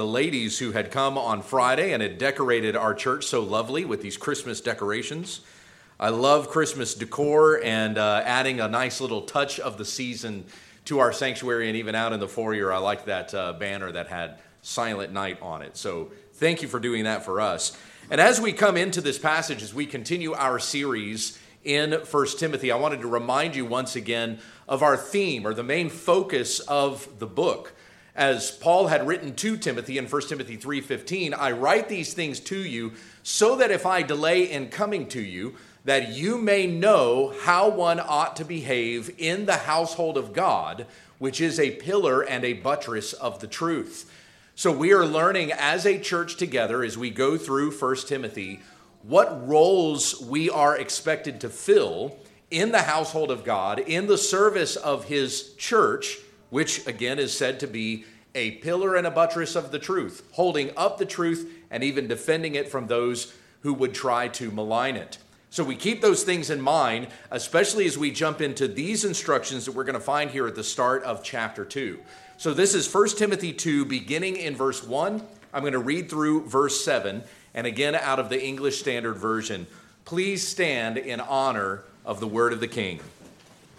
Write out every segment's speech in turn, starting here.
the ladies who had come on Friday and had decorated our church so lovely with these Christmas decorations. I love Christmas decor and uh, adding a nice little touch of the season to our sanctuary and even out in the foyer. I like that uh, banner that had Silent Night on it. So thank you for doing that for us. And as we come into this passage, as we continue our series in 1 Timothy, I wanted to remind you once again of our theme or the main focus of the book as Paul had written to Timothy in 1 Timothy 3:15, I write these things to you so that if I delay in coming to you, that you may know how one ought to behave in the household of God, which is a pillar and a buttress of the truth. So we are learning as a church together as we go through 1 Timothy what roles we are expected to fill in the household of God, in the service of his church which again is said to be a pillar and a buttress of the truth, holding up the truth and even defending it from those who would try to malign it. So we keep those things in mind, especially as we jump into these instructions that we're going to find here at the start of chapter 2. So this is 1 Timothy 2, beginning in verse 1. I'm going to read through verse 7, and again out of the English Standard Version. Please stand in honor of the word of the King.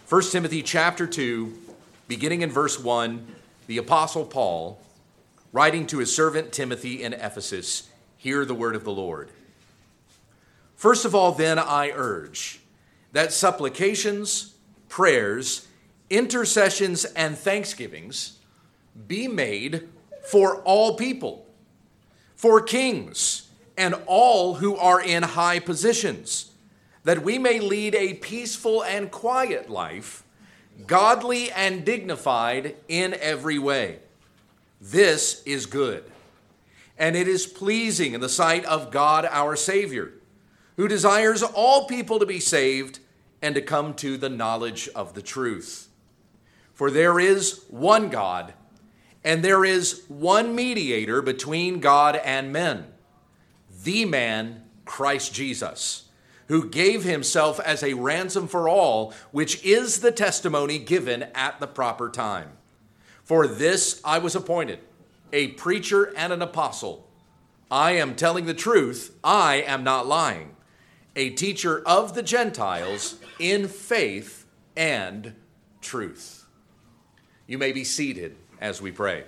1 Timothy chapter 2, beginning in verse 1, the Apostle Paul, writing to his servant Timothy in Ephesus, hear the word of the Lord. First of all, then, I urge that supplications, prayers, intercessions, and thanksgivings be made for all people, for kings, and all who are in high positions, that we may lead a peaceful and quiet life godly and dignified in every way. This is good, and it is pleasing in the sight of God our Savior, who desires all people to be saved and to come to the knowledge of the truth. For there is one God, and there is one mediator between God and men, the man Christ Jesus who gave himself as a ransom for all, which is the testimony given at the proper time. For this I was appointed, a preacher and an apostle. I am telling the truth, I am not lying, a teacher of the Gentiles in faith and truth. You may be seated as we pray.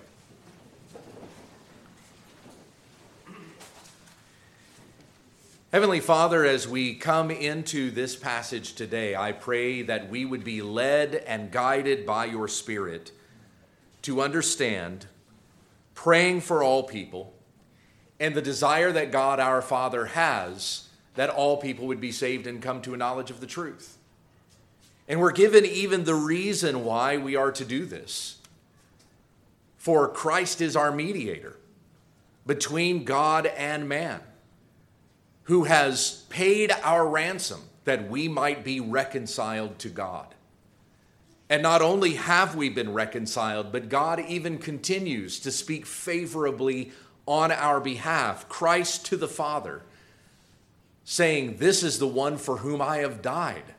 Heavenly Father, as we come into this passage today, I pray that we would be led and guided by your Spirit to understand praying for all people and the desire that God our Father has that all people would be saved and come to a knowledge of the truth. And we're given even the reason why we are to do this. For Christ is our mediator between God and man who has paid our ransom that we might be reconciled to God. And not only have we been reconciled, but God even continues to speak favorably on our behalf, Christ to the Father, saying, This is the one for whom I have died.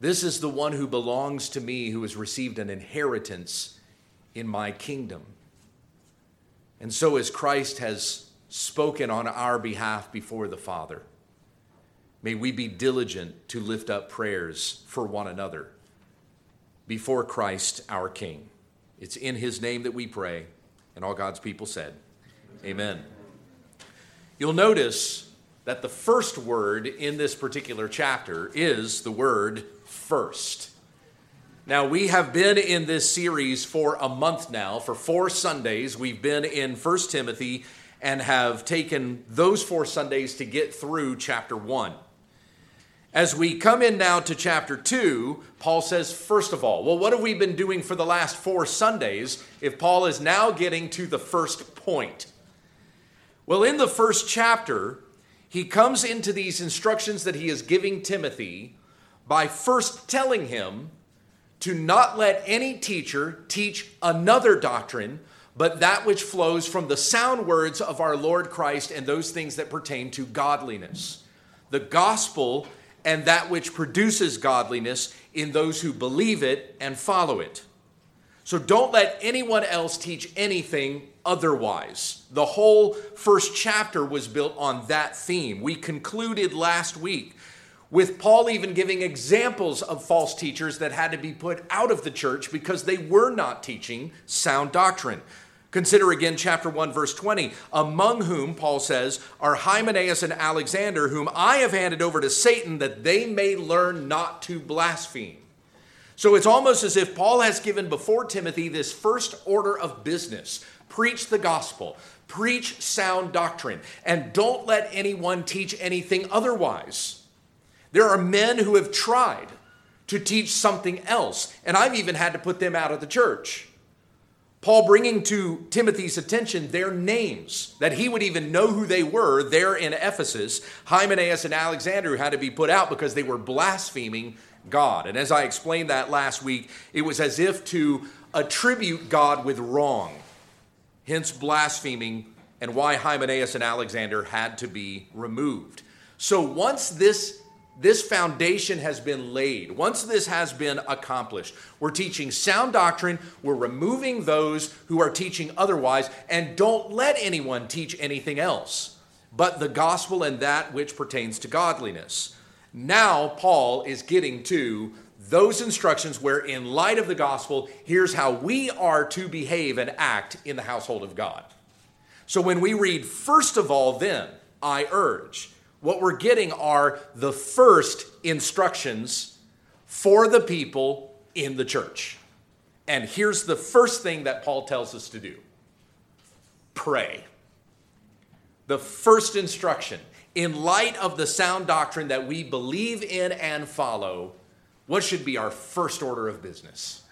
This is the one who belongs to me, who has received an inheritance in my kingdom. And so, as Christ has spoken on our behalf before the Father. May we be diligent to lift up prayers for one another before Christ our King. It's in his name that we pray, and all God's people said, Amen. You'll notice that the first word in this particular chapter is the word first. Now, we have been in this series for a month now. For four Sundays, we've been in 1 Timothy and have taken those four Sundays to get through chapter 1. As we come in now to chapter 2, Paul says, first of all, well, what have we been doing for the last four Sundays if Paul is now getting to the first point? Well, in the first chapter, he comes into these instructions that he is giving Timothy by first telling him to not let any teacher teach another doctrine but that which flows from the sound words of our Lord Christ and those things that pertain to godliness. The gospel and that which produces godliness in those who believe it and follow it. So don't let anyone else teach anything otherwise. The whole first chapter was built on that theme. We concluded last week with Paul even giving examples of false teachers that had to be put out of the church because they were not teaching sound doctrine. Consider again chapter 1, verse 20, among whom, Paul says, are Hymenaeus and Alexander, whom I have handed over to Satan that they may learn not to blaspheme. So it's almost as if Paul has given before Timothy this first order of business preach the gospel, preach sound doctrine, and don't let anyone teach anything otherwise. There are men who have tried to teach something else, and I've even had to put them out of the church. Paul bringing to Timothy's attention their names, that he would even know who they were there in Ephesus. Hymenaeus and Alexander had to be put out because they were blaspheming God. And as I explained that last week, it was as if to attribute God with wrong, hence blaspheming, and why Hymenaeus and Alexander had to be removed. So once this this foundation has been laid. Once this has been accomplished, we're teaching sound doctrine, we're removing those who are teaching otherwise, and don't let anyone teach anything else but the gospel and that which pertains to godliness. Now, Paul is getting to those instructions where, in light of the gospel, here's how we are to behave and act in the household of God. So, when we read, first of all, then, I urge, what we're getting are the first instructions for the people in the church. And here's the first thing that Paul tells us to do pray. The first instruction in light of the sound doctrine that we believe in and follow, what should be our first order of business?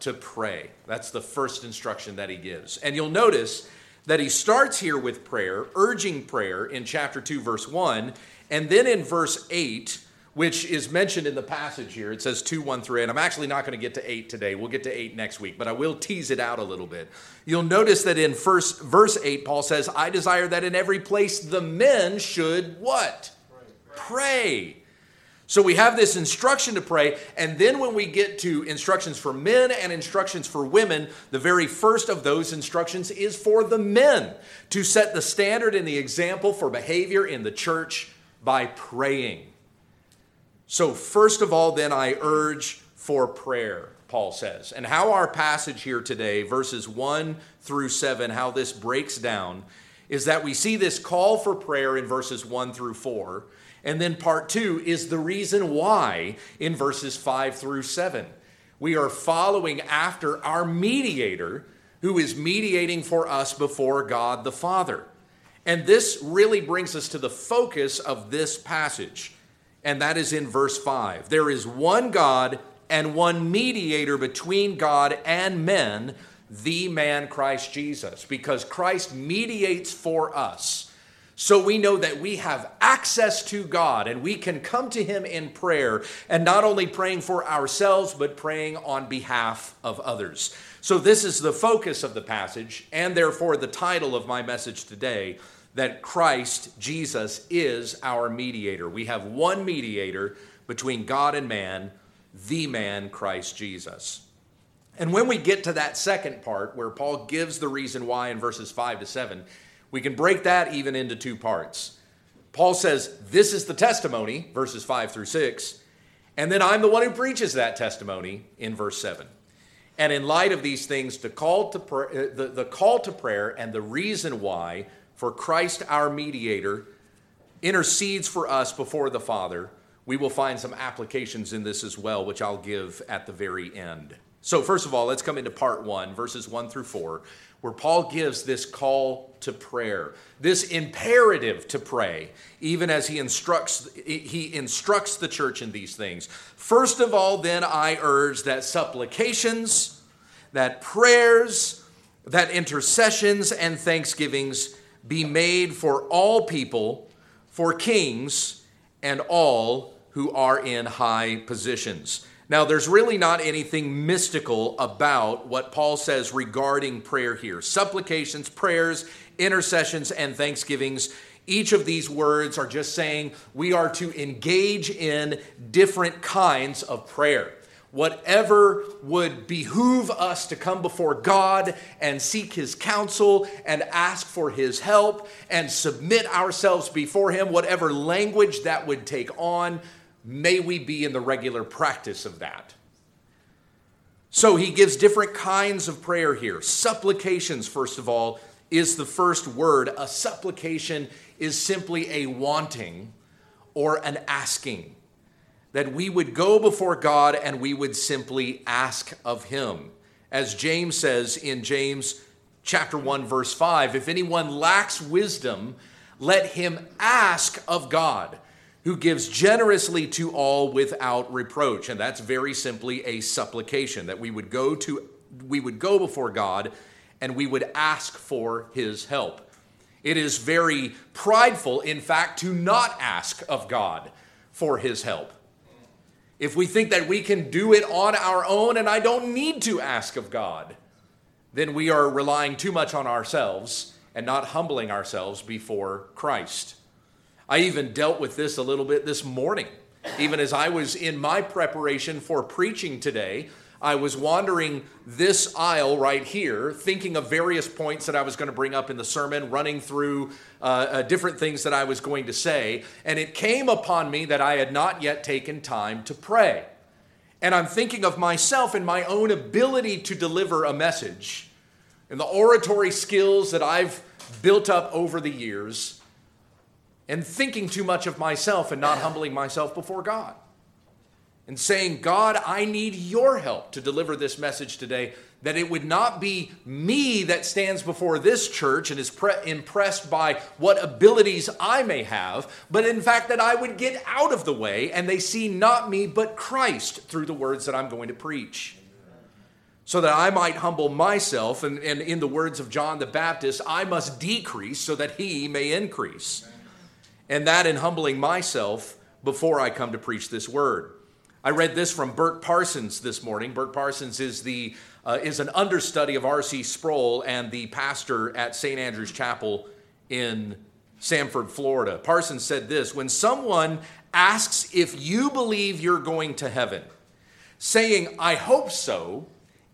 To pray. That's the first instruction that he gives. And you'll notice that he starts here with prayer, urging prayer in chapter 2, verse 1, and then in verse 8, which is mentioned in the passage here. It says 2, 1 through 8. I'm actually not going to get to 8 today. We'll get to 8 next week, but I will tease it out a little bit. You'll notice that in first, verse 8, Paul says, I desire that in every place the men should what? Pray. Pray. So we have this instruction to pray, and then when we get to instructions for men and instructions for women, the very first of those instructions is for the men to set the standard and the example for behavior in the church by praying. So, first of all, then I urge for prayer, Paul says. And how our passage here today, verses 1 through 7, how this breaks down is that we see this call for prayer in verses 1 through 4. And then part 2 is the reason why in verses 5 through 7. We are following after our mediator who is mediating for us before God the Father. And this really brings us to the focus of this passage and that is in verse 5. There is one God and one mediator between God and men, the man Christ Jesus, because Christ mediates for us. So we know that we have access to God and we can come to Him in prayer, and not only praying for ourselves, but praying on behalf of others. So, this is the focus of the passage, and therefore the title of my message today that Christ, Jesus, is our mediator. We have one mediator between God and man, the man, Christ Jesus. And when we get to that second part, where Paul gives the reason why in verses 5 to 7, we can break that even into two parts. Paul says, This is the testimony, verses 5 through 6, and then I'm the one who preaches that testimony in verse 7. And in light of these things, the call to, pr- uh, the, the call to prayer and the reason why for Christ, our mediator, intercedes for us before the Father, we will find some applications in this as well, which I'll give at the very end. So, first of all, let's come into part one, verses one through four, where Paul gives this call to prayer, this imperative to pray, even as he instructs, he instructs the church in these things. First of all, then, I urge that supplications, that prayers, that intercessions and thanksgivings be made for all people, for kings, and all who are in high positions. Now, there's really not anything mystical about what Paul says regarding prayer here. Supplications, prayers, intercessions, and thanksgivings. Each of these words are just saying we are to engage in different kinds of prayer. whatever would behoove us to come before God and seek His counsel and ask for His help and submit ourselves before Him, whatever language that would take on, may we be in the regular practice of that. So he gives different kinds of prayer here. Supplications, first of all, is the first word. A supplication is simply a wanting or an asking that we would go before God and we would simply ask of him. As James says in James chapter 1 verse 5, if anyone lacks wisdom, let him ask of God, who gives generously to all without reproach. And that's very simply a supplication that we would go to we would go before God and we would ask for his help. It is very prideful, in fact, to not ask of God for his help if we think that we can do it on our own and I don't need to ask of God, then we are relying too much on ourselves and not humbling ourselves before Christ. I even dealt with this a little bit this morning. Even as I was in my preparation for preaching today, I was wandering this aisle right here, thinking of various points that I was going to bring up in the sermon, running through uh, uh, different things that I was going to say. And it came upon me that I had not yet taken time to pray. And I'm thinking of myself and my own ability to deliver a message and the oratory skills that I've built up over the years, and thinking too much of myself and not humbling myself before God and saying, God, I need your help to deliver this message today, that it would not be me that stands before this church and is pre- impressed by what abilities I may have, but in fact that I would get out of the way and they see not me but Christ through the words that I'm going to preach. So that I might humble myself, and, and in the words of John the Baptist, I must decrease so that he may increase. And that in humbling myself before I come to preach this word. I read this from Burk Parsons this morning. Burk Parsons is the uh, is an understudy of R.C. Sproul and the pastor at St. Andrew's Chapel in Sanford, Florida. Parsons said this When someone asks if you believe you're going to heaven, saying, I hope so,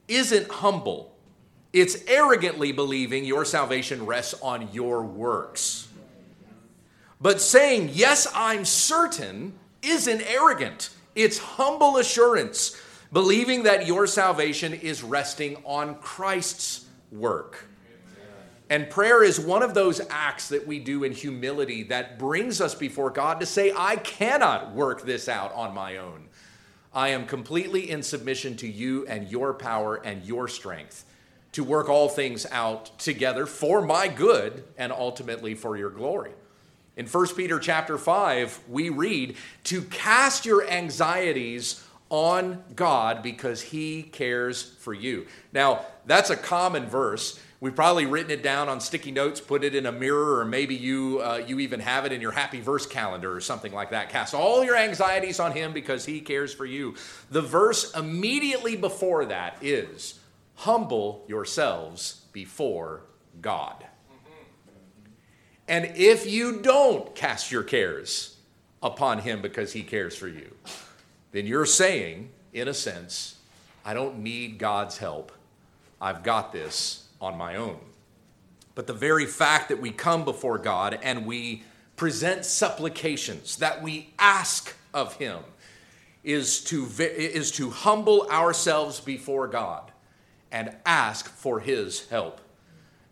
isn't humble. It's arrogantly believing your salvation rests on your works. But saying, Yes, I'm certain, isn't arrogant. It's humble assurance, believing that your salvation is resting on Christ's work. And prayer is one of those acts that we do in humility that brings us before God to say, I cannot work this out on my own. I am completely in submission to you and your power and your strength to work all things out together for my good and ultimately for your glory. In 1 Peter chapter 5, we read to cast your anxieties on God because he cares for you. Now, that's a common verse. We've probably written it down on sticky notes, put it in a mirror, or maybe you, uh, you even have it in your happy verse calendar or something like that. Cast all your anxieties on him because he cares for you. The verse immediately before that is humble yourselves before God. And if you don't cast your cares upon him because he cares for you, then you're saying, in a sense, I don't need God's help. I've got this on my own. But the very fact that we come before God and we present supplications, that we ask of him, is to, is to humble ourselves before God and ask for his help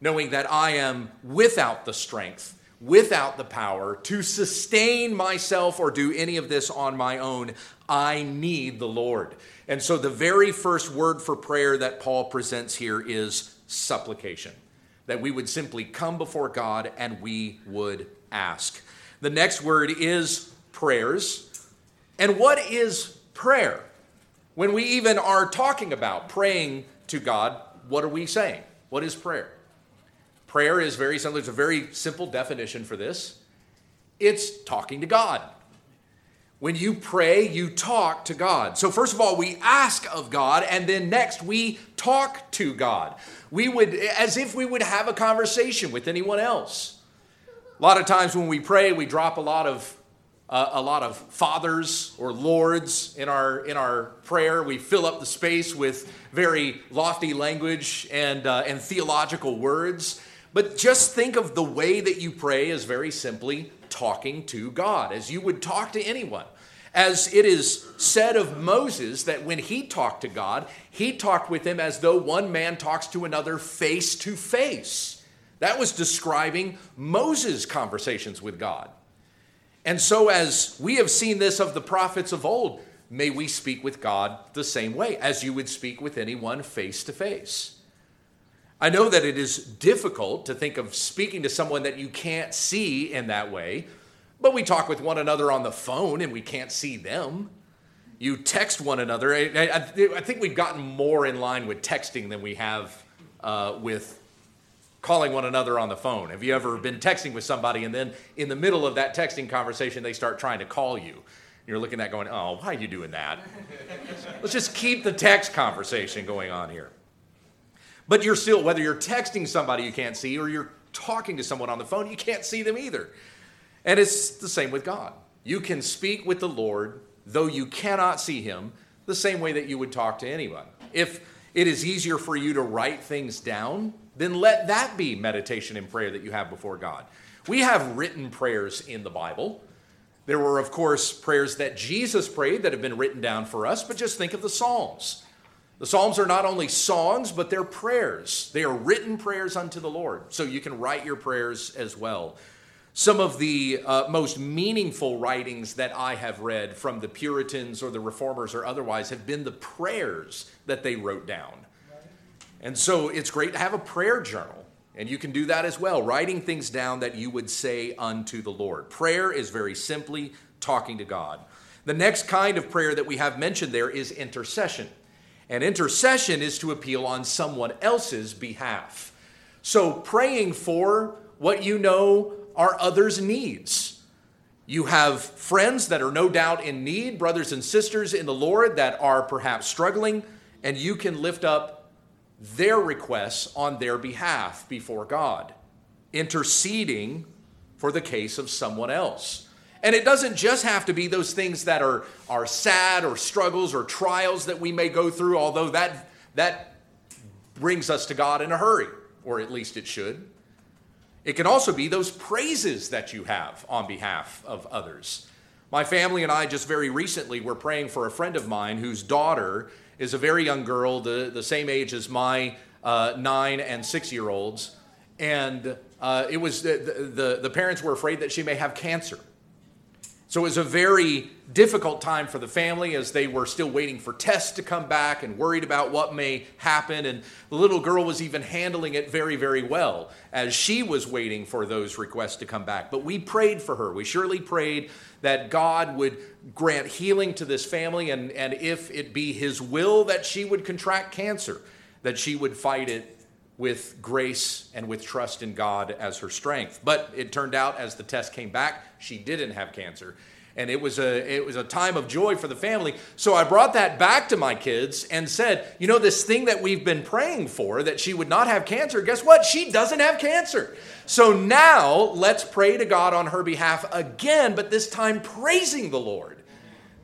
knowing that I am without the strength, without the power to sustain myself or do any of this on my own. I need the Lord. And so the very first word for prayer that Paul presents here is supplication. That we would simply come before God and we would ask. The next word is prayers. And what is prayer? When we even are talking about praying to God, what are we saying? What is prayer? Prayer is very simple. There's a very simple definition for this it's talking to God. When you pray, you talk to God. So, first of all, we ask of God, and then next, we talk to God. We would, as if we would have a conversation with anyone else. A lot of times when we pray, we drop a lot of uh, a lot of fathers or lords in our in our prayer. We fill up the space with very lofty language and uh, and theological words. But just think of the way that you pray as very simply talking to God, as you would talk to anyone. As it is said of Moses that when he talked to God, he talked with him as though one man talks to another face to face. That was describing Moses' conversations with God. And so, as we have seen this of the prophets of old, may we speak with God the same way as you would speak with anyone face to face. I know that it is difficult to think of speaking to someone that you can't see in that way, but we talk with one another on the phone and we can't see them. You text one another. I, I, I think we've gotten more in line with texting than we have uh, with calling one another on the phone. Have you ever been texting with somebody and then in the middle of that texting conversation, they start trying to call you? You're looking at going, oh, why are you doing that? Let's just keep the text conversation going on here. But you're still, whether you're texting somebody you can't see or you're talking to someone on the phone, you can't see them either. And it's the same with God. You can speak with the Lord, though you cannot see him, the same way that you would talk to anyone. If it is easier for you to write things down, then let that be meditation and prayer that you have before God. We have written prayers in the Bible. There were, of course, prayers that Jesus prayed that have been written down for us, but just think of the Psalms. The Psalms are not only songs, but they're prayers. They are written prayers unto the Lord. So you can write your prayers as well. Some of the uh, most meaningful writings that I have read from the Puritans or the Reformers or otherwise have been the prayers that they wrote down. And so it's great to have a prayer journal. And you can do that as well, writing things down that you would say unto the Lord. Prayer is very simply talking to God. The next kind of prayer that we have mentioned there is intercession. And intercession is to appeal on someone else's behalf. So praying for what you know are others' needs. You have friends that are no doubt in need, brothers and sisters in the Lord that are perhaps struggling, and you can lift up their requests on their behalf before God, interceding for the case of someone else. And it doesn't just have to be those things that are, are sad or struggles or trials that we may go through, although that, that brings us to God in a hurry, or at least it should. It can also be those praises that you have on behalf of others. My family and I just very recently were praying for a friend of mine whose daughter is a very young girl, the, the same age as my uh, nine and six year olds. And uh, it was the, the, the parents were afraid that she may have cancer. So it was a very difficult time for the family as they were still waiting for tests to come back and worried about what may happen. And the little girl was even handling it very, very well as she was waiting for those requests to come back. But we prayed for her. We surely prayed that God would grant healing to this family, and, and if it be His will that she would contract cancer, that she would fight it with grace and with trust in God as her strength. But it turned out as the test came back, she didn't have cancer. And it was a it was a time of joy for the family. So I brought that back to my kids and said, you know, this thing that we've been praying for that she would not have cancer, guess what? She doesn't have cancer. So now let's pray to God on her behalf again, but this time praising the Lord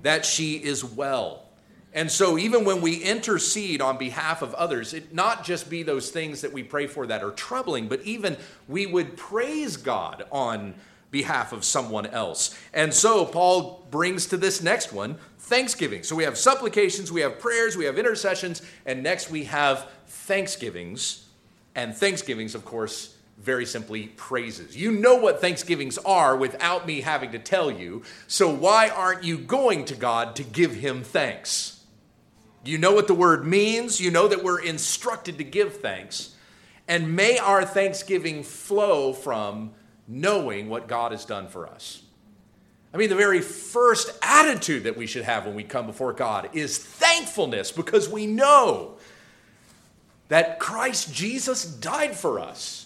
that she is well. And so, even when we intercede on behalf of others, it not just be those things that we pray for that are troubling, but even we would praise God on behalf of someone else. And so, Paul brings to this next one thanksgiving. So, we have supplications, we have prayers, we have intercessions, and next we have thanksgivings. And thanksgivings, of course, very simply praises. You know what thanksgivings are without me having to tell you. So, why aren't you going to God to give him thanks? You know what the word means. You know that we're instructed to give thanks. And may our thanksgiving flow from knowing what God has done for us. I mean, the very first attitude that we should have when we come before God is thankfulness because we know that Christ Jesus died for us.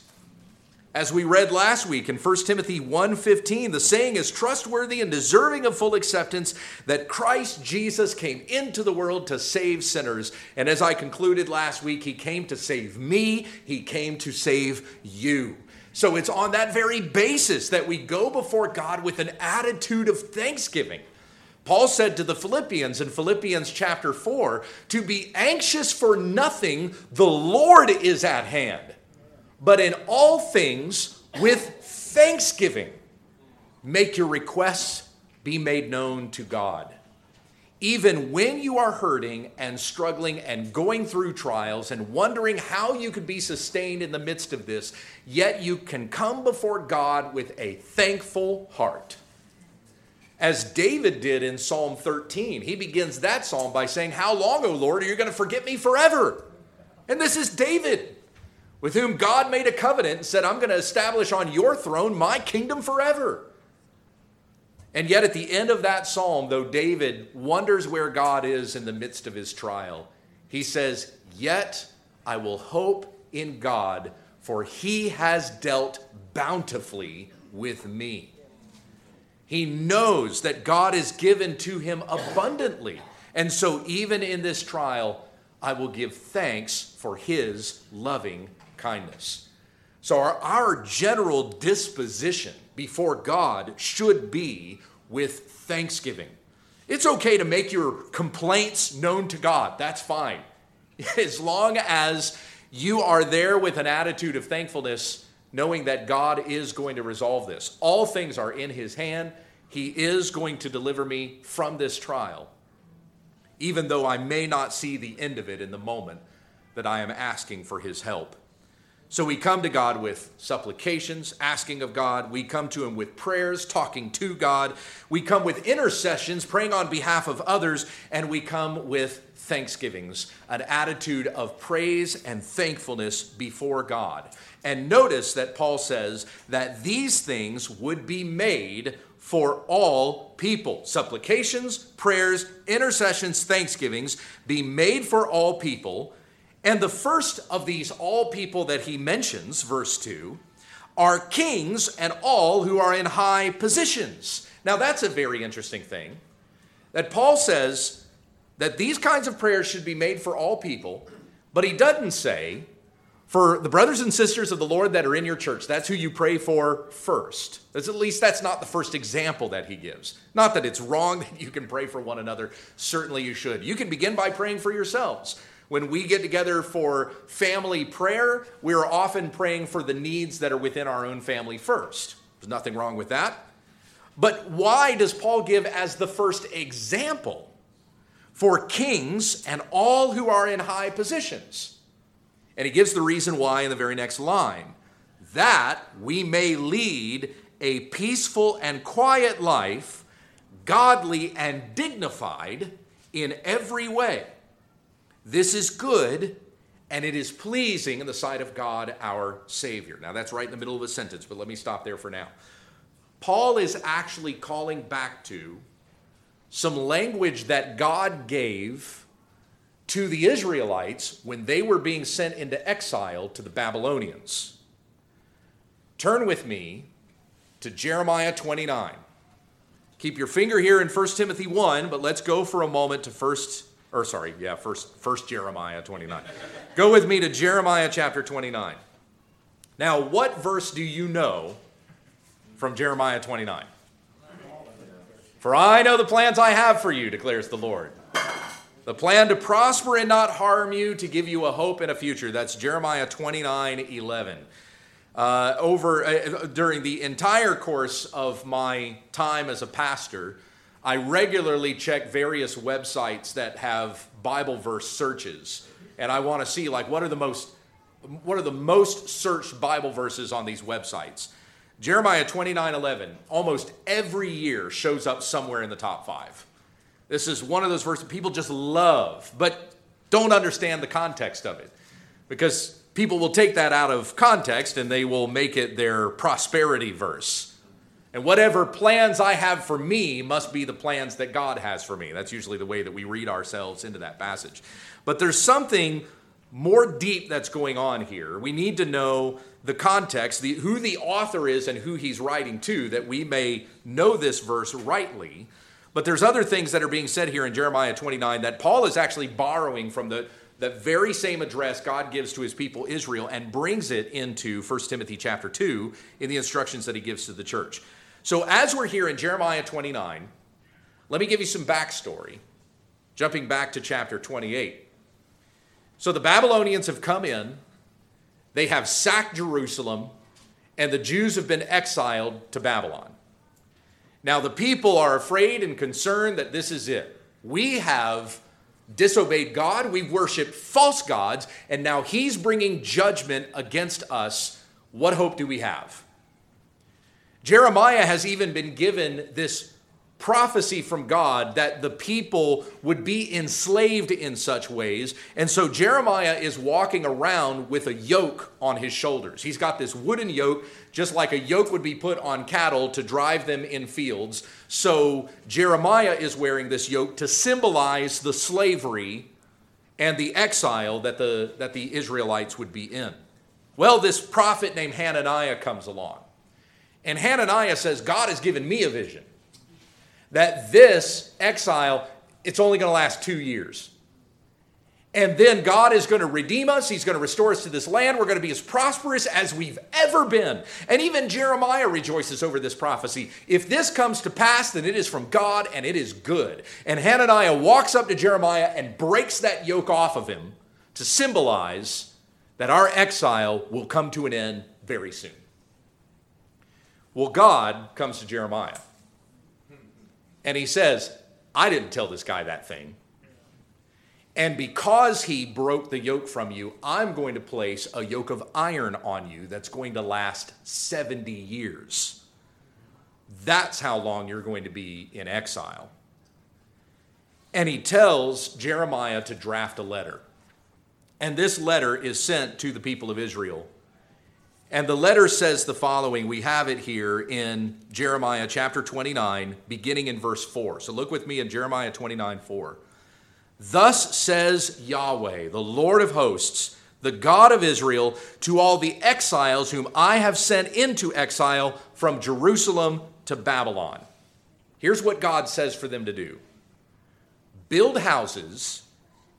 As we read last week in 1 Timothy 1:15, the saying is trustworthy and deserving of full acceptance that Christ Jesus came into the world to save sinners. And as I concluded last week, he came to save me, he came to save you. So it's on that very basis that we go before God with an attitude of thanksgiving. Paul said to the Philippians in Philippians chapter 4 to be anxious for nothing, the Lord is at hand. But in all things, with thanksgiving, make your requests be made known to God even when you are hurting and struggling and going through trials and wondering how you could be sustained in the midst of this, yet you can come before God with a thankful heart. As David did in Psalm 13, he begins that psalm by saying, How long, O Lord, are you going to forget me forever? And this is David, with whom God made a covenant and said, I'm going to establish on your throne my kingdom forever. And yet, at the end of that psalm, though David wonders where God is in the midst of his trial, he says, Yet I will hope in God, for he has dealt bountifully with me. He knows that God is given to him abundantly. And so, even in this trial, I will give thanks for his loving kindness. So, our, our general disposition before God should be with thanksgiving. It's okay to make your complaints known to God. That's fine. As long as you are there with an attitude of thankfulness, knowing that God is going to resolve this. All things are in His hand. He is going to deliver me from this trial, even though I may not see the end of it in the moment that I am asking for His help. So we come to God with supplications, asking of God. We come to Him with prayers, talking to God. We come with intercessions, praying on behalf of others. And we come with thanksgivings, an attitude of praise and thankfulness before God. And notice that Paul says that these things would be made for all people. Supplications, prayers, intercessions, thanksgivings be made for all people and the first of these all people that he mentions, verse 2, are kings and all who are in high positions. Now, that's a very interesting thing that Paul says that these kinds of prayers should be made for all people, but he doesn't say for the brothers and sisters of the Lord that are in your church. That's who you pray for first. That's at least that's not the first example that he gives. Not that it's wrong that you can pray for one another. Certainly you should. You can begin by praying for yourselves. When we get together for family prayer, we are often praying for the needs that are within our own family first. There's nothing wrong with that. But why does Paul give as the first example for kings and all who are in high positions? And he gives the reason why in the very next line that we may lead a peaceful and quiet life, godly and dignified in every way. This is good and it is pleasing in the sight of God our Savior. Now, that's right in the middle of a sentence, but let me stop there for now. Paul is actually calling back to some language that God gave to the Israelites when they were being sent into exile to the Babylonians. Turn with me to Jeremiah 29. Keep your finger here in 1 Timothy 1, but let's go for a moment to 1 or sorry, yeah, first, first Jeremiah 29. Go with me to Jeremiah chapter 29. Now, what verse do you know from Jeremiah 29? For I know the plans I have for you, declares the Lord. The plan to prosper and not harm you, to give you a hope and a future. That's Jeremiah 29 11. Uh, over uh, during the entire course of my time as a pastor, I regularly check various websites that have Bible verse searches, and I want to see like what are the most what are the most searched Bible verses on these websites. Jeremiah 29 11, almost every year shows up somewhere in the top five. This is one of those verses people just love, but don't understand the context of it. Because people will take that out of context and they will make it their prosperity verse. And whatever plans I have for me must be the plans that God has for me. That's usually the way that we read ourselves into that passage. But there's something more deep that's going on here. We need to know the context, the, who the author is and who he's writing to, that we may know this verse rightly. But there's other things that are being said here in Jeremiah 29 that Paul is actually borrowing from the, that very same address God gives to his people Israel and brings it into 1 Timothy chapter 2 in the instructions that he gives to the church. So, as we're here in Jeremiah 29, let me give you some backstory, jumping back to chapter 28. So, the Babylonians have come in, they have sacked Jerusalem, and the Jews have been exiled to Babylon. Now, the people are afraid and concerned that this is it. We have disobeyed God, we've worshiped false gods, and now He's bringing judgment against us. What hope do we have? Jeremiah has even been given this prophecy from God that the people would be enslaved in such ways. And so Jeremiah is walking around with a yoke on his shoulders. He's got this wooden yoke, just like a yoke would be put on cattle to drive them in fields. So Jeremiah is wearing this yoke to symbolize the slavery and the exile that the, that the Israelites would be in. Well, this prophet named Hananiah comes along. And Hananiah says, God has given me a vision that this exile, it's only going to last two years. And then God is going to redeem us. He's going to restore us to this land. We're going to be as prosperous as we've ever been. And even Jeremiah rejoices over this prophecy. If this comes to pass, then it is from God and it is good. And Hananiah walks up to Jeremiah and breaks that yoke off of him to symbolize that our exile will come to an end very soon. Well, God comes to Jeremiah and he says, I didn't tell this guy that thing. And because he broke the yoke from you, I'm going to place a yoke of iron on you that's going to last 70 years. That's how long you're going to be in exile. And he tells Jeremiah to draft a letter. And this letter is sent to the people of Israel and the letter says the following. We have it here in Jeremiah chapter 29, beginning in verse 4. So look with me in Jeremiah 29 4. Thus says Yahweh, the Lord of hosts, the God of Israel, to all the exiles whom I have sent into exile from Jerusalem to Babylon. Here's what God says for them to do build houses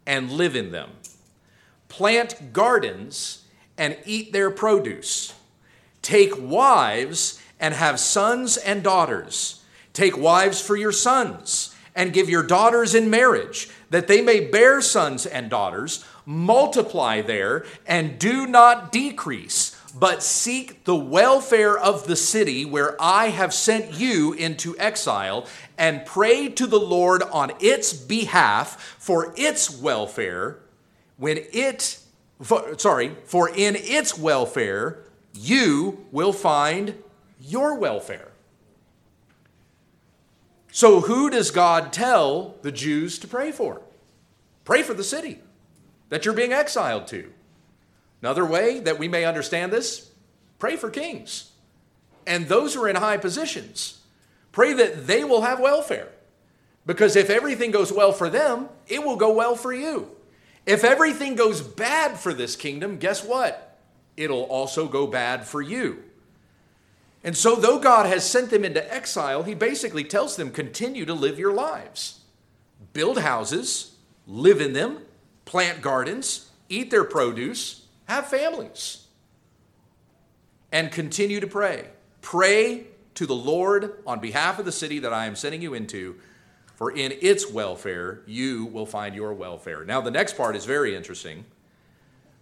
and live in them, plant gardens and eat their produce. Take wives and have sons and daughters. Take wives for your sons and give your daughters in marriage, that they may bear sons and daughters. Multiply there and do not decrease, but seek the welfare of the city where I have sent you into exile, and pray to the Lord on its behalf for its welfare when it for, sorry, for in its welfare you will find your welfare. So, who does God tell the Jews to pray for? Pray for the city that you're being exiled to. Another way that we may understand this pray for kings and those who are in high positions. Pray that they will have welfare. Because if everything goes well for them, it will go well for you. If everything goes bad for this kingdom, guess what? It'll also go bad for you. And so, though God has sent them into exile, he basically tells them continue to live your lives. Build houses, live in them, plant gardens, eat their produce, have families, and continue to pray. Pray to the Lord on behalf of the city that I am sending you into for in its welfare you will find your welfare. Now, the next part is very interesting.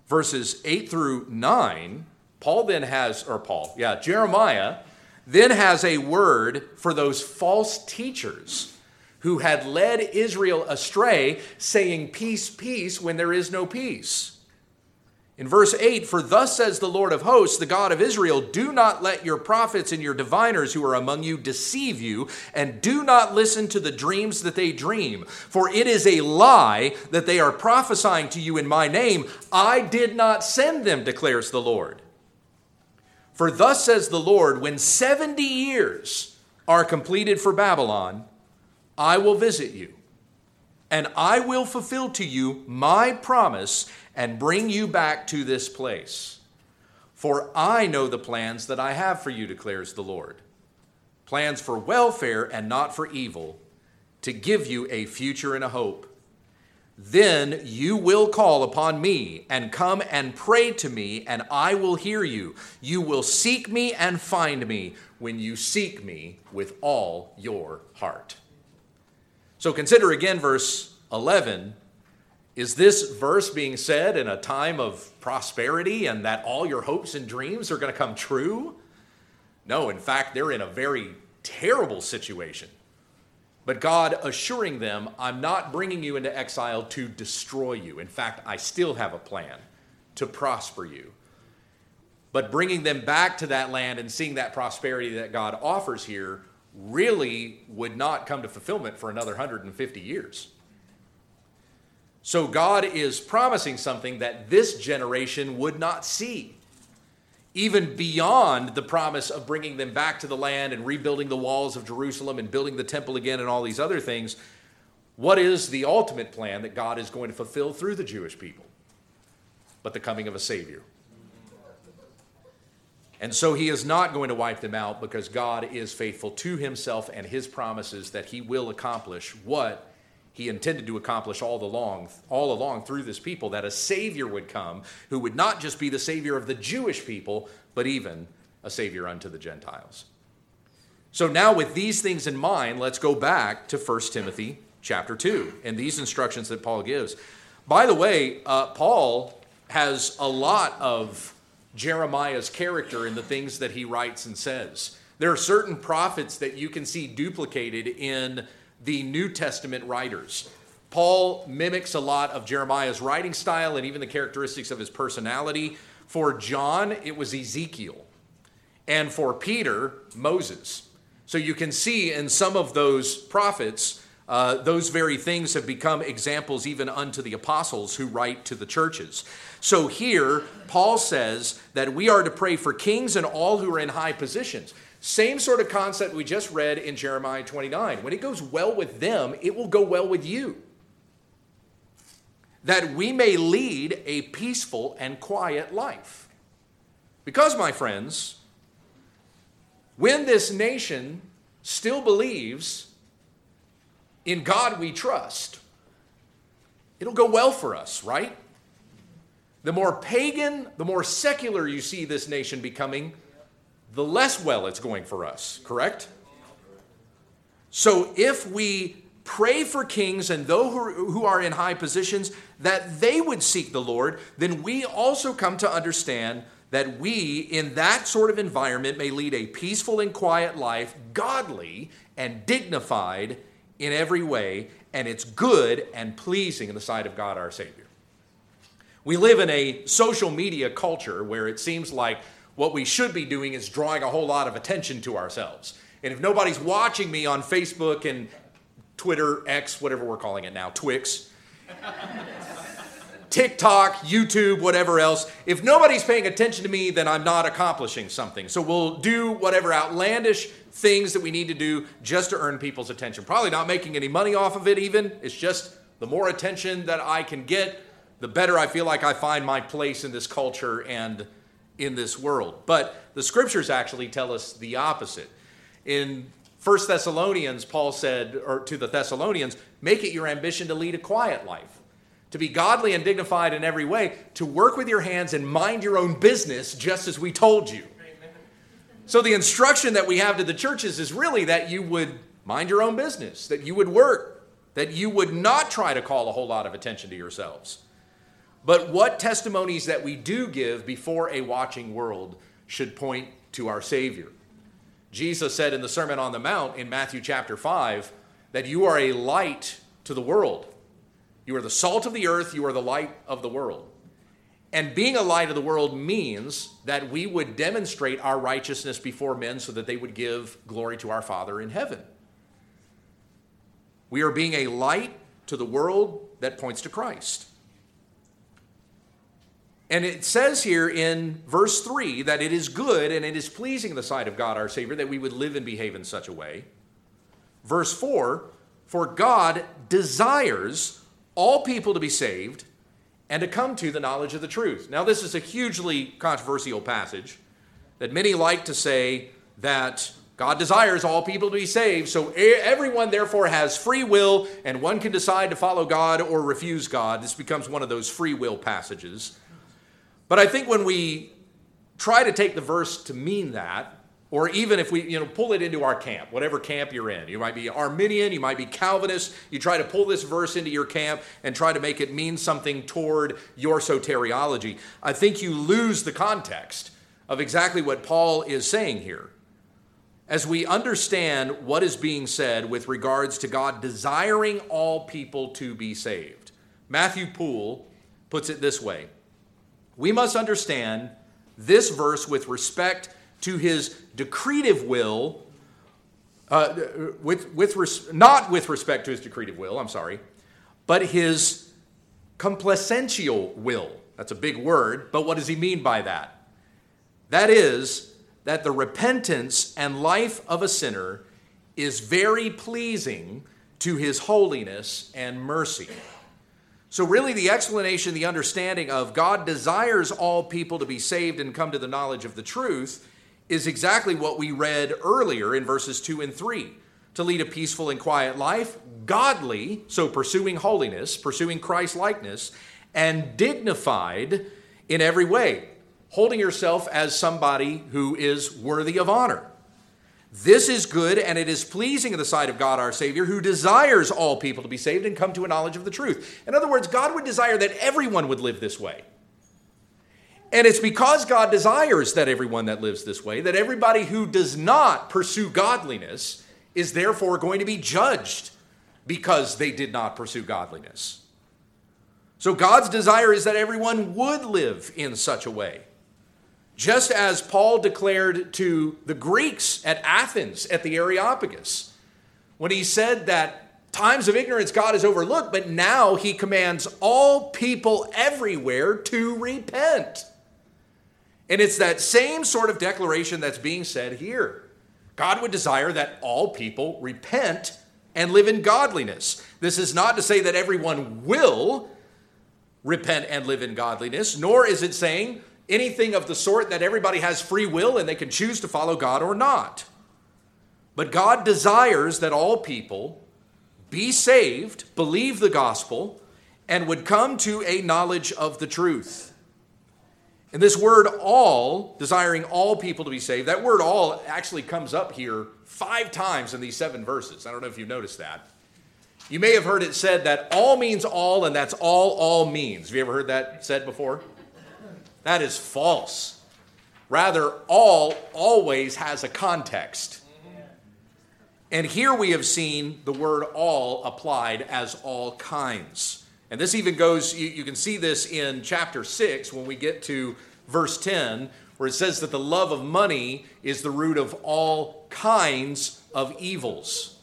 Verses 8 through 9, Paul then has, or Paul, yeah, Jeremiah then has a word for those false teachers who had led Israel astray, saying, Peace, peace, when there is no peace. In verse 8, for thus says the Lord of hosts, the God of Israel, do not let your prophets and your diviners who are among you deceive you, and do not listen to the dreams that they dream. For it is a lie that they are prophesying to you in my name. I did not send them, declares the Lord. For thus says the Lord, when 70 years are completed for Babylon, I will visit you, and I will fulfill to you my promise and bring you back to this place. For I know the plans that I have for you, declares the Lord plans for welfare and not for evil, to give you a future and a hope. then you will call upon me and come and pray to me, and I will hear you. You will seek me and find me when you seek me with all your heart. So consider again verse 11. Is this verse being said in a time of prosperity and that all your hopes and dreams are going to come true? No, in fact, they're in a very terrible situation. But God assuring them, I'm not bringing you into exile to destroy you. In fact, I still have a plan to prosper you. But bringing them back to that land and seeing that prosperity that God offers here really would not come to fulfillment for another 150 years. So God is promising something that this generation would not see even beyond the promise of bringing them back to the land and rebuilding the walls of Jerusalem and building the temple again and all these other things, what is the ultimate plan that God is going to fulfill through the Jewish people? But the coming of a Savior. And so he is not going to wipe them out because God is faithful to himself and his promises that he will accomplish what he intended to accomplish all along, all along through this people, that a Savior would come who would not just be the Savior of the Jewish people, but even a Savior unto the Gentiles. So now, with these things in mind, let's go back to 1 Timothy chapter 2 and these instructions that Paul gives. By the way, uh, Paul has a lot of Jeremiah's character in the things that he writes and says. There are certain prophets that you can see duplicated in the New Testament writers. Paul mimics a lot of Jeremiah's writing style and even the characteristics of his personality. For John, it was Ezekiel. And for Peter, Moses. So you can see in some of those prophets, uh, those very things have become examples even unto the apostles who write to the churches. So here, Paul says that we are to pray for kings and all who are in high positions. Same sort of concept we just read in Jeremiah 29. When it goes well with them, it will go well with you. That we may lead a peaceful and quiet life. Because, my friends, when this nation still believes in God we trust, it'll go well for us, right? The more pagan, the more secular you see this nation becoming, the less well it's going for us, correct? So if we pray for kings and those who are in high positions that they would seek the Lord, then we also come to understand that we, in that sort of environment, may lead a peaceful and quiet life, godly and dignified in every way, and it's good and pleasing in the sight of God our Savior. We live in a social media culture where it seems like what we should be doing is drawing a whole lot of attention to ourselves. And if nobody's watching me on Facebook and Twitter, X, whatever we're calling it now, Twix, TikTok, YouTube, whatever else, if nobody's paying attention to me, then I'm not accomplishing something. So we'll do whatever outlandish things that we need to do just to earn people's attention. Probably not making any money off of it, even. It's just the more attention that I can get, the better I feel like I find my place in this culture and in this world. But the scriptures actually tell us the opposite. In 1 Thessalonians, Paul said, or to the Thessalonians, make it your ambition to lead a quiet life, to be godly and dignified in every way, to work with your hands and mind your own business, just as we told you. So the instruction that we have to the churches is really that you would mind your own business, that you would work, that you would not try to call a whole lot of attention to yourselves. But what testimonies that we do give before a watching world should point to our Savior. Jesus said in the Sermon on the Mount in Matthew chapter 5 that you are a light to the world. You are the salt of the earth, you are the light of the world. And being a light of the world means that we would demonstrate our righteousness before men so that they would give glory to our Father in heaven. We are being a light to the world that points to Christ. And it says here in verse 3 that it is good and it is pleasing in the sight of God our Savior that we would live and behave in such a way. Verse 4 For God desires all people to be saved and to come to the knowledge of the truth. Now, this is a hugely controversial passage that many like to say that God desires all people to be saved, so everyone therefore has free will, and one can decide to follow God or refuse God. This becomes one of those free will passages. But I think when we try to take the verse to mean that, or even if we you know pull it into our camp whatever camp you're in you might be arminian you might be calvinist you try to pull this verse into your camp and try to make it mean something toward your soteriology i think you lose the context of exactly what paul is saying here. As we understand what is being said with regards to god desiring all people to be saved matthew poole puts it this way we must understand this verse with respect to his decretive will, uh, with, with res- not with respect to his decretive will, I'm sorry, but his complacential will. That's a big word, but what does he mean by that? That is, that the repentance and life of a sinner is very pleasing to his holiness and mercy. So, really, the explanation, the understanding of God desires all people to be saved and come to the knowledge of the truth is exactly what we read earlier in verses 2 and 3 to lead a peaceful and quiet life, godly, so pursuing holiness, pursuing Christ likeness, and dignified in every way, holding yourself as somebody who is worthy of honor. This is good and it is pleasing in the sight of God our Savior, who desires all people to be saved and come to a knowledge of the truth. In other words, God would desire that everyone would live this way. And it's because God desires that everyone that lives this way, that everybody who does not pursue godliness is therefore going to be judged because they did not pursue godliness. So God's desire is that everyone would live in such a way. Just as Paul declared to the Greeks at Athens at the Areopagus, when he said that times of ignorance God has overlooked, but now he commands all people everywhere to repent. And it's that same sort of declaration that's being said here. God would desire that all people repent and live in godliness. This is not to say that everyone will repent and live in godliness, nor is it saying anything of the sort that everybody has free will and they can choose to follow God or not. But God desires that all people be saved, believe the gospel, and would come to a knowledge of the truth. And this word all, desiring all people to be saved, that word all actually comes up here five times in these seven verses. I don't know if you've noticed that. You may have heard it said that all means all, and that's all all means. Have you ever heard that said before? That is false. Rather, all always has a context. And here we have seen the word all applied as all kinds. And this even goes, you, you, can see this in chapter 6 when we get to verse 10, where it says that the love of money is the root of all kinds of evils.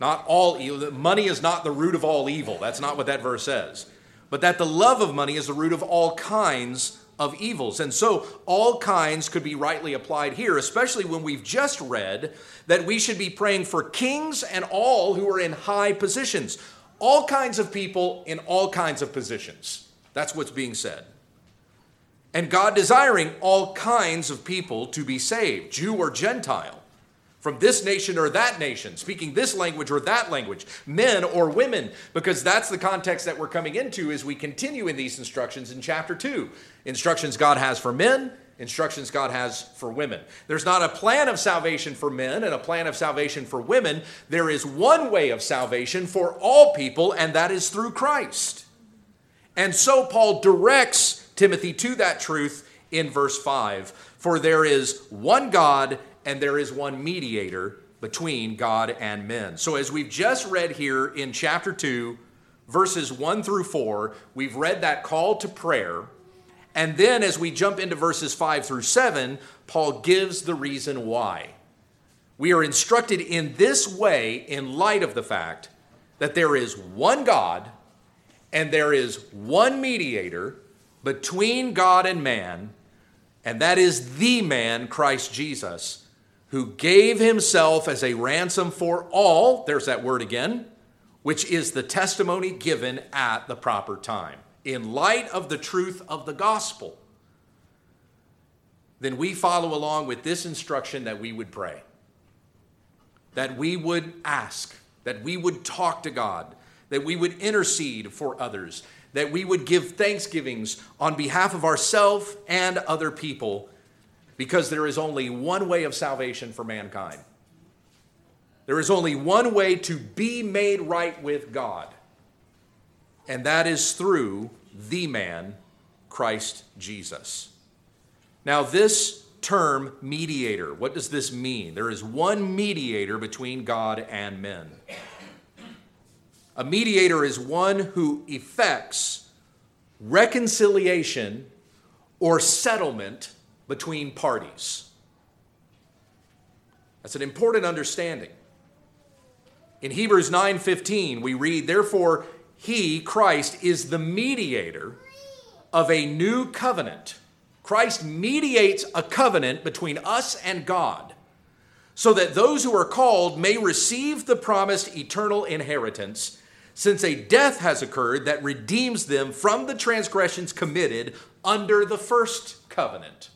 Not all evil. Money is not the root of all evil. That's not what that verse says. But that the love of money is the root of all kinds of evils. And so all kinds could be rightly applied here, especially when we've just read that we should be praying for kings and all who are in high positions all kinds of people in all kinds of positions. That's what's being said. And God desiring all kinds of people to be saved, Jew or Gentile, from this nation or that nation, speaking this language or that language, men or women, because that's the context that we're coming into as we continue in these instructions in chapter 2. Instructions God has for men, instructions God has for women. There's not a plan of salvation for men and a plan of salvation for women. There is one way of salvation for all people, and that is through Christ. And so Paul directs Timothy to that truth in verse 5 For there is one God and there is one mediator between God and men. So, as we've just read here in chapter 2, verses 1 through 4, we've read that call to prayer and then as we jump into verses 5 through 7, Paul gives the reason why. We are instructed in this way in light of the fact that there is one God and there is one mediator between God and man, and that is the man, Christ Jesus, who gave himself as a ransom for all, there's that word again, which is the testimony given at the proper time. In light of the truth of the gospel, then we follow along with this instruction that we would pray. That we would ask, that we would talk to God, that we would intercede for others, that we would give thanksgivings on behalf of ourselves and other people, because there is only one way of salvation for mankind. There is only one way to be made right with God, and that is through the man, Christ Jesus. Now, this term mediator, what does this mean? There is one mediator between God and men. A mediator is one who effects reconciliation or settlement between parties. That's an important understanding. In Hebrews 9:15 we read therefore he Christ is the mediator of a new covenant. Christ mediates a covenant between us and God so that those who are called may receive the promised eternal inheritance since a death has occurred that redeems them from the transgressions committed under the first covenant.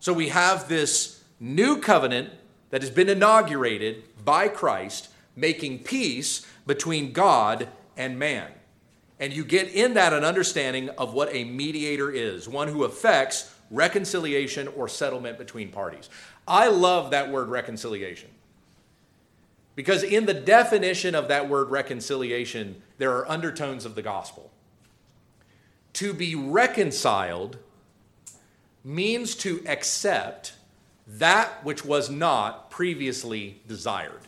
So we have this new covenant that has been inaugurated by Christ, making peace between God and man. And you get in that an understanding of what a mediator is one who affects reconciliation or settlement between parties. I love that word reconciliation. Because in the definition of that word reconciliation, there are undertones of the gospel. To be reconciled means to accept that which was not previously desired.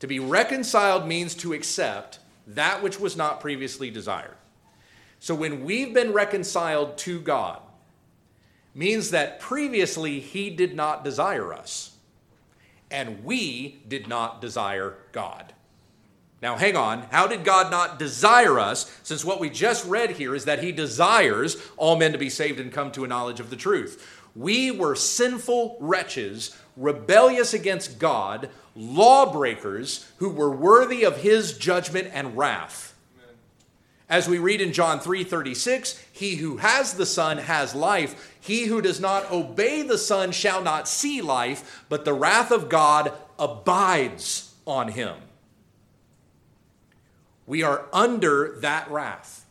To be reconciled means to accept that which was not previously desired. So when we've been reconciled to God, means that previously he did not desire us, and we did not desire God. Now, hang on. How did God not desire us? Since what we just read here is that He desires all men to be saved and come to a knowledge of the truth. We were sinful wretches, rebellious against God, lawbreakers who were worthy of his judgment and wrath. As we read in John 3:36, he who has the son has life. He who does not obey the son shall not see life, but the wrath of God abides on him. We are under that wrath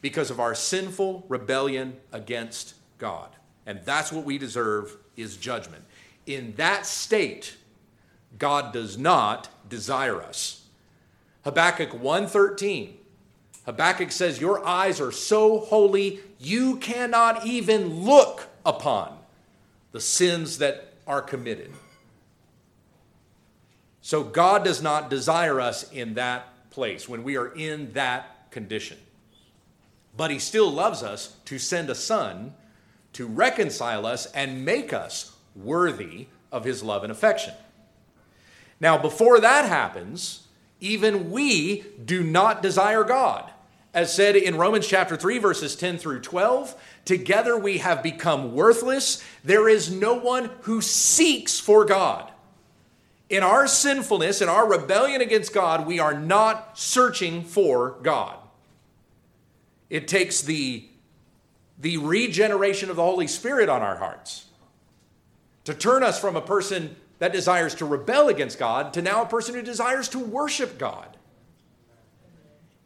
because of our sinful rebellion against God. And that's what we deserve is judgment. In that state, God does not desire us. Habakkuk 1:13. Habakkuk says, "Your eyes are so holy, you cannot even look upon the sins that are committed." So God does not desire us in that place when we are in that condition. But he still loves us to send a son to reconcile us and make us worthy of his love and affection. Now, before that happens, even we do not desire God. As said in Romans chapter 3, verses 10 through 12, together we have become worthless. There is no one who seeks for God. In our sinfulness, in our rebellion against God, we are not searching for God. It takes the the regeneration of the Holy Spirit on our hearts. To turn us from a person that desires to rebel against God to now a person who desires to worship God.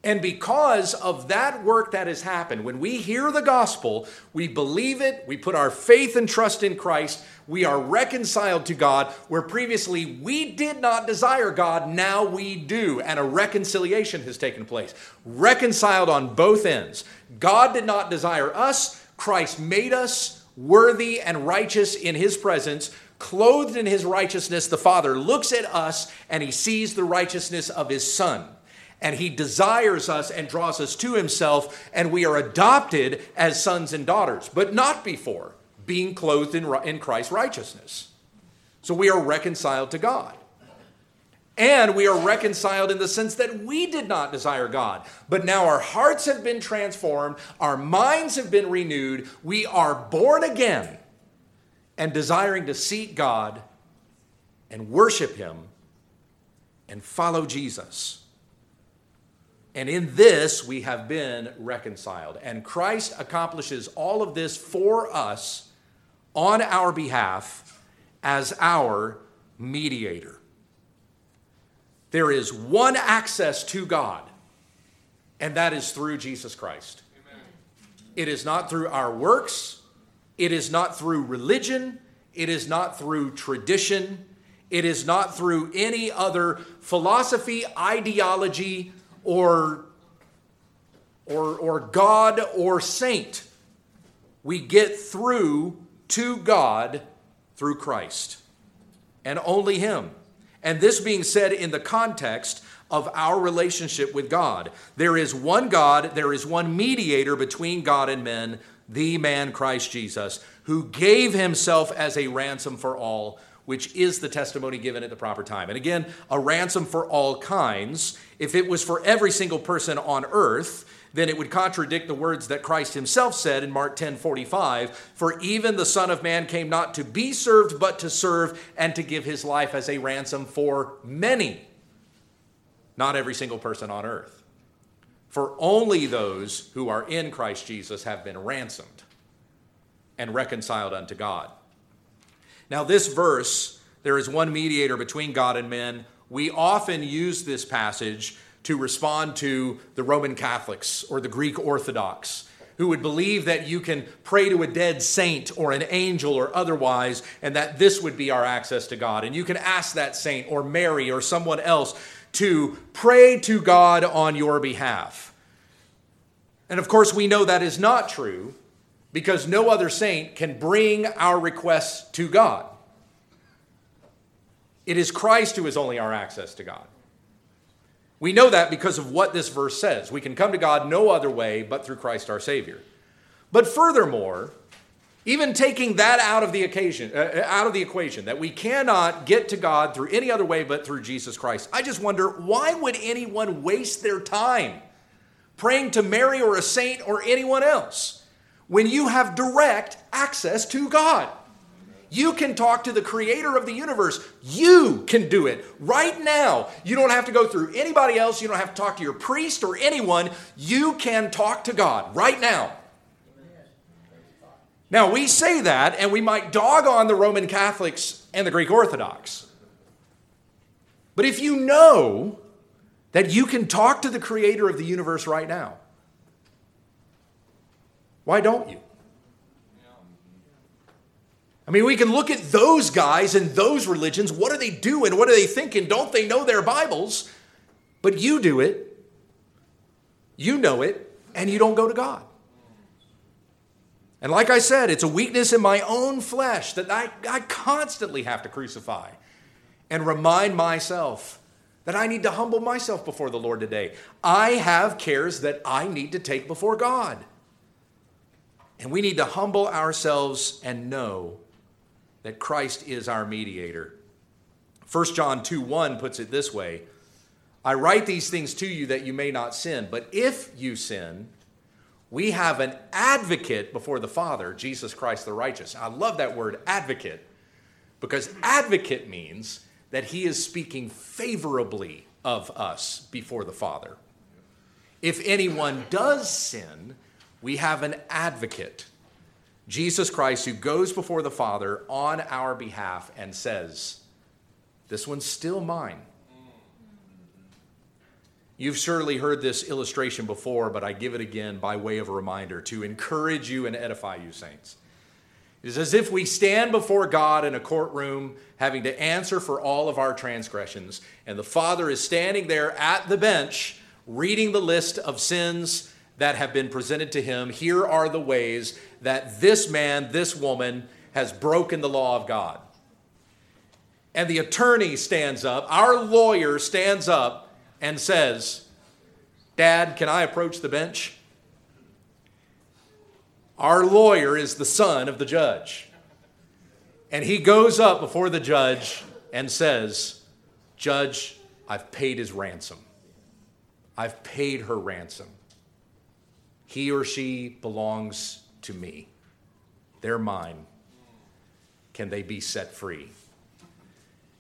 And because of that work that has happened, when we hear the gospel, we believe it, we put our faith and trust in Christ, we are reconciled to God, where previously we did not desire God, now we do. And a reconciliation has taken place. Reconciled on both ends. God did not desire us, Christ made us worthy and righteous in his presence. Clothed in his righteousness, the Father looks at us and he sees the righteousness of his Son and he desires us and draws us to himself, and we are adopted as sons and daughters, but not before being clothed in, in Christ's righteousness. So we are reconciled to God. And we are reconciled in the sense that we did not desire God. But now our hearts have been transformed, our minds have been renewed, we are born again and desiring to seek God and worship Him and follow Jesus. And in this, we have been reconciled. And Christ accomplishes all of this for us on our behalf as our mediator. There is one access to God, and that is through Jesus Christ. Amen. It is not through our works, it is not through religion, it is not through tradition, it is not through any other philosophy, ideology, or, or, or God or saint. We get through to God through Christ and only Him. And this being said in the context of our relationship with God. There is one God, there is one mediator between God and men, the man Christ Jesus, who gave himself as a ransom for all, which is the testimony given at the proper time. And again, a ransom for all kinds. If it was for every single person on earth, then it would contradict the words that Christ himself said in Mark 10 45. For even the Son of Man came not to be served, but to serve and to give his life as a ransom for many. Not every single person on earth. For only those who are in Christ Jesus have been ransomed and reconciled unto God. Now, this verse, there is one mediator between God and men. We often use this passage to respond to the Roman Catholics or the Greek Orthodox who would believe that you can pray to a dead saint or an angel or otherwise, and that this would be our access to God. And you can ask that saint or Mary or someone else to pray to God on your behalf. And of course, we know that is not true because no other saint can bring our requests to God. It is Christ who is only our access to God. We know that because of what this verse says. We can come to God no other way but through Christ our Savior. But furthermore, even taking that out of the occasion, uh, uh, out of the equation, that we cannot get to God through any other way but through Jesus Christ. I just wonder why would anyone waste their time praying to Mary or a saint or anyone else when you have direct access to God? You can talk to the creator of the universe. You can do it right now. You don't have to go through anybody else. You don't have to talk to your priest or anyone. You can talk to God right now. Now, we say that and we might dog on the Roman Catholics and the Greek Orthodox. But if you know that you can talk to the creator of the universe right now, why don't you? I mean, we can look at those guys and those religions. What are they doing? What are they thinking? Don't they know their Bibles? But you do it, you know it, and you don't go to God. And like I said, it's a weakness in my own flesh that I, I constantly have to crucify and remind myself that I need to humble myself before the Lord today. I have cares that I need to take before God. And we need to humble ourselves and know that Christ is our mediator. 1 John 2 1 puts it this way I write these things to you that you may not sin, but if you sin, we have an advocate before the Father, Jesus Christ the righteous. I love that word, advocate, because advocate means that he is speaking favorably of us before the Father. If anyone does sin, we have an advocate Jesus Christ, who goes before the Father on our behalf and says, This one's still mine. You've surely heard this illustration before, but I give it again by way of a reminder to encourage you and edify you, saints. It is as if we stand before God in a courtroom having to answer for all of our transgressions, and the Father is standing there at the bench reading the list of sins that have been presented to him. Here are the ways that this man, this woman, has broken the law of God. And the attorney stands up, our lawyer stands up and says, Dad, can I approach the bench? Our lawyer is the son of the judge. And he goes up before the judge and says, Judge, I've paid his ransom. I've paid her ransom. He or she belongs to me. They're mine. Can they be set free?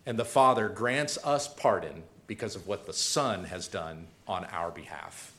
And the Father grants us pardon because of what the Son has done on our behalf,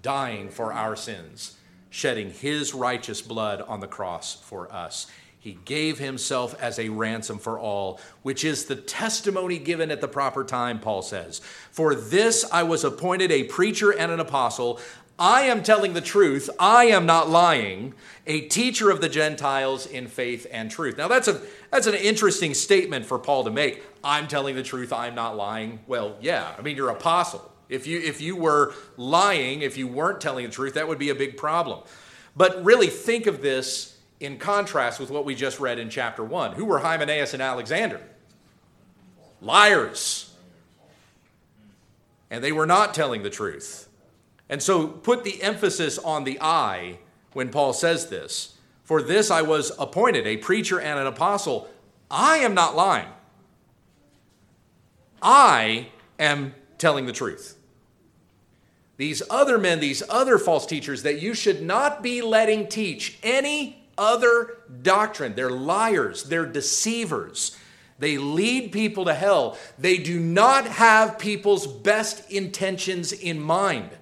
dying for our sins, shedding his righteous blood on the cross for us. He gave himself as a ransom for all, which is the testimony given at the proper time, Paul says. For this I was appointed a preacher and an apostle. I am telling the truth. I am not lying. A teacher of the Gentiles in faith and truth. Now that's a that's an interesting statement for Paul to make. I'm telling the truth. I'm not lying. Well, yeah. I mean, you're apostle. If you if you were lying, if you weren't telling the truth, that would be a big problem. But really think of this in contrast with what we just read in chapter 1. Who were Hymenaeus and Alexander? Liars. And they were not telling the truth. And so put the emphasis on the I when Paul says this. For this I was appointed a preacher and an apostle. I am not lying. I am telling the truth. These other men, these other false teachers that you should not be letting teach any other doctrine. They're liars, they're deceivers. They lead people to hell. They do not have people's best intentions in mind.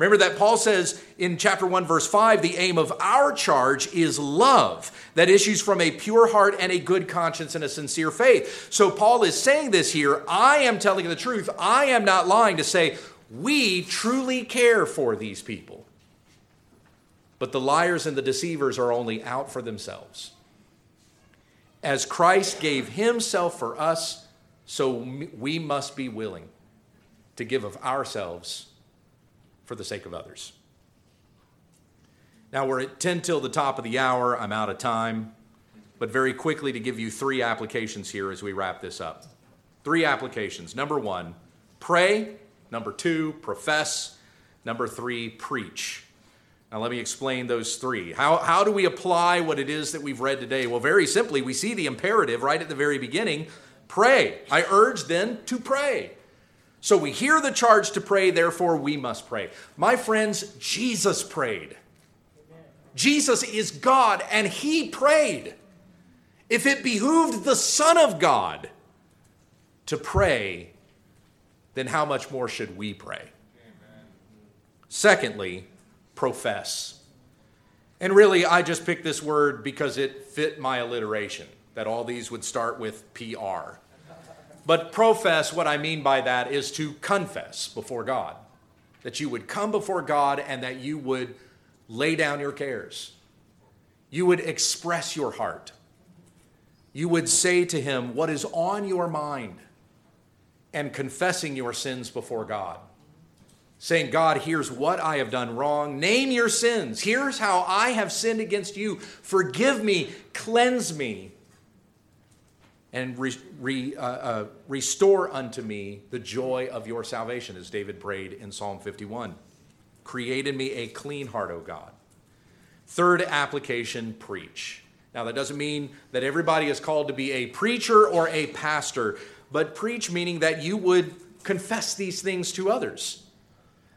Remember that Paul says in chapter 1, verse 5 the aim of our charge is love that issues from a pure heart and a good conscience and a sincere faith. So Paul is saying this here I am telling the truth, I am not lying to say we truly care for these people. But the liars and the deceivers are only out for themselves. As Christ gave himself for us, so we must be willing to give of ourselves for the sake of others. Now we're at 10 till the top of the hour. I'm out of time. But very quickly to give you three applications here as we wrap this up. Three applications. Number one, pray. Number two, profess. Number three, preach. Now, let me explain those three. How, how do we apply what it is that we've read today? Well, very simply, we see the imperative right at the very beginning pray. I urge then to pray. So we hear the charge to pray, therefore we must pray. My friends, Jesus prayed. Jesus is God, and he prayed. If it behooved the Son of God to pray, then how much more should we pray? Amen. Secondly, profess. And really, I just picked this word because it fit my alliteration, that all these would start with PR. But profess, what I mean by that is to confess before God. That you would come before God and that you would lay down your cares. You would express your heart. You would say to Him what is on your mind and confessing your sins before God saying, God, here's what I have done wrong. Name your sins. Here's how I have sinned against you. Forgive me, cleanse me, and re, re, uh, uh, restore unto me the joy of your salvation, as David prayed in Psalm 51. Create in me a clean heart, O God. Third application preach. Now, that doesn't mean that everybody is called to be a preacher or a pastor, but preach meaning that you would confess these things to others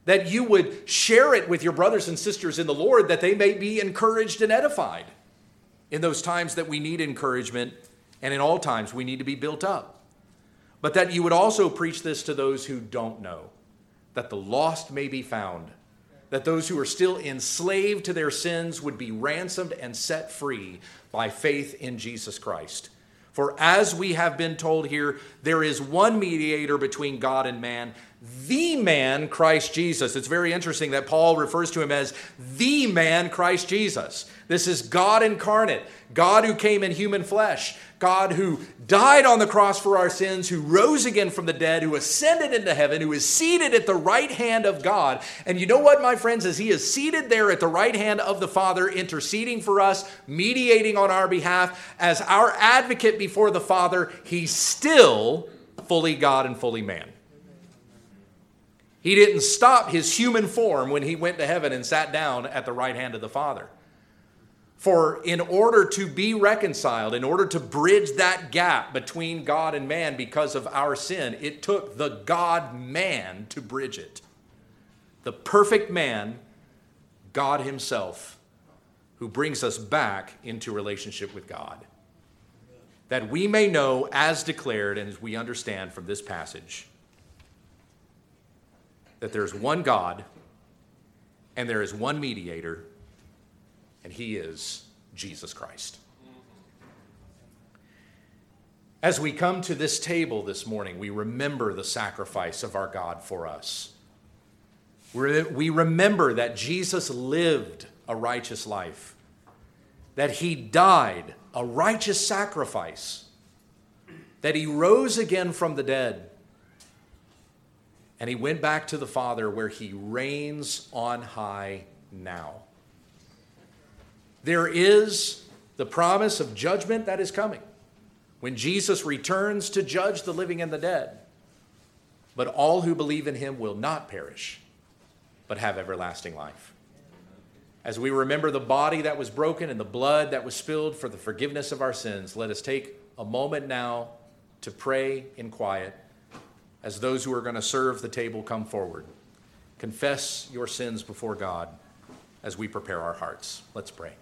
that you would share it with your brothers and sisters in the Lord that they may be encouraged and edified in those times that we need encouragement and in all times we need to be built up. But that you would also preach this to those who don't know, that the lost may be found, that those who are still enslaved to their sins would be ransomed and set free by faith in Jesus Christ. For as we have been told here, there is one mediator between God and man, the man, Christ Jesus. It's very interesting that Paul refers to him as the man, Christ Jesus. This is God incarnate, God who came in human flesh, God who died on the cross for our sins, who rose again from the dead, who ascended into heaven, who is seated at the right hand of God. And you know what, my friends, as he is seated there at the right hand of the Father, interceding for us, mediating on our behalf, as our advocate before the Father, he's still fully God and fully man. He didn't stop his human form when he went to heaven and sat down at the right hand of the Father. For in order to be reconciled, in order to bridge that gap between God and man because of our sin, it took the God man to bridge it. The perfect man, God Himself, who brings us back into relationship with God. That we may know, as declared and as we understand from this passage, that there's one God and there is one mediator, and he is Jesus Christ. As we come to this table this morning, we remember the sacrifice of our God for us. We remember that Jesus lived a righteous life, that he died a righteous sacrifice, that he rose again from the dead, and he went back to the Father where he reigns on high now. There is the promise of judgment that is coming when Jesus returns to judge the living and the dead. But all who believe in him will not perish, but have everlasting life. As we remember the body that was broken and the blood that was spilled for the forgiveness of our sins, let us take a moment now to pray in quiet as those who are going to serve the table come forward. Confess your sins before God as we prepare our hearts. Let's pray.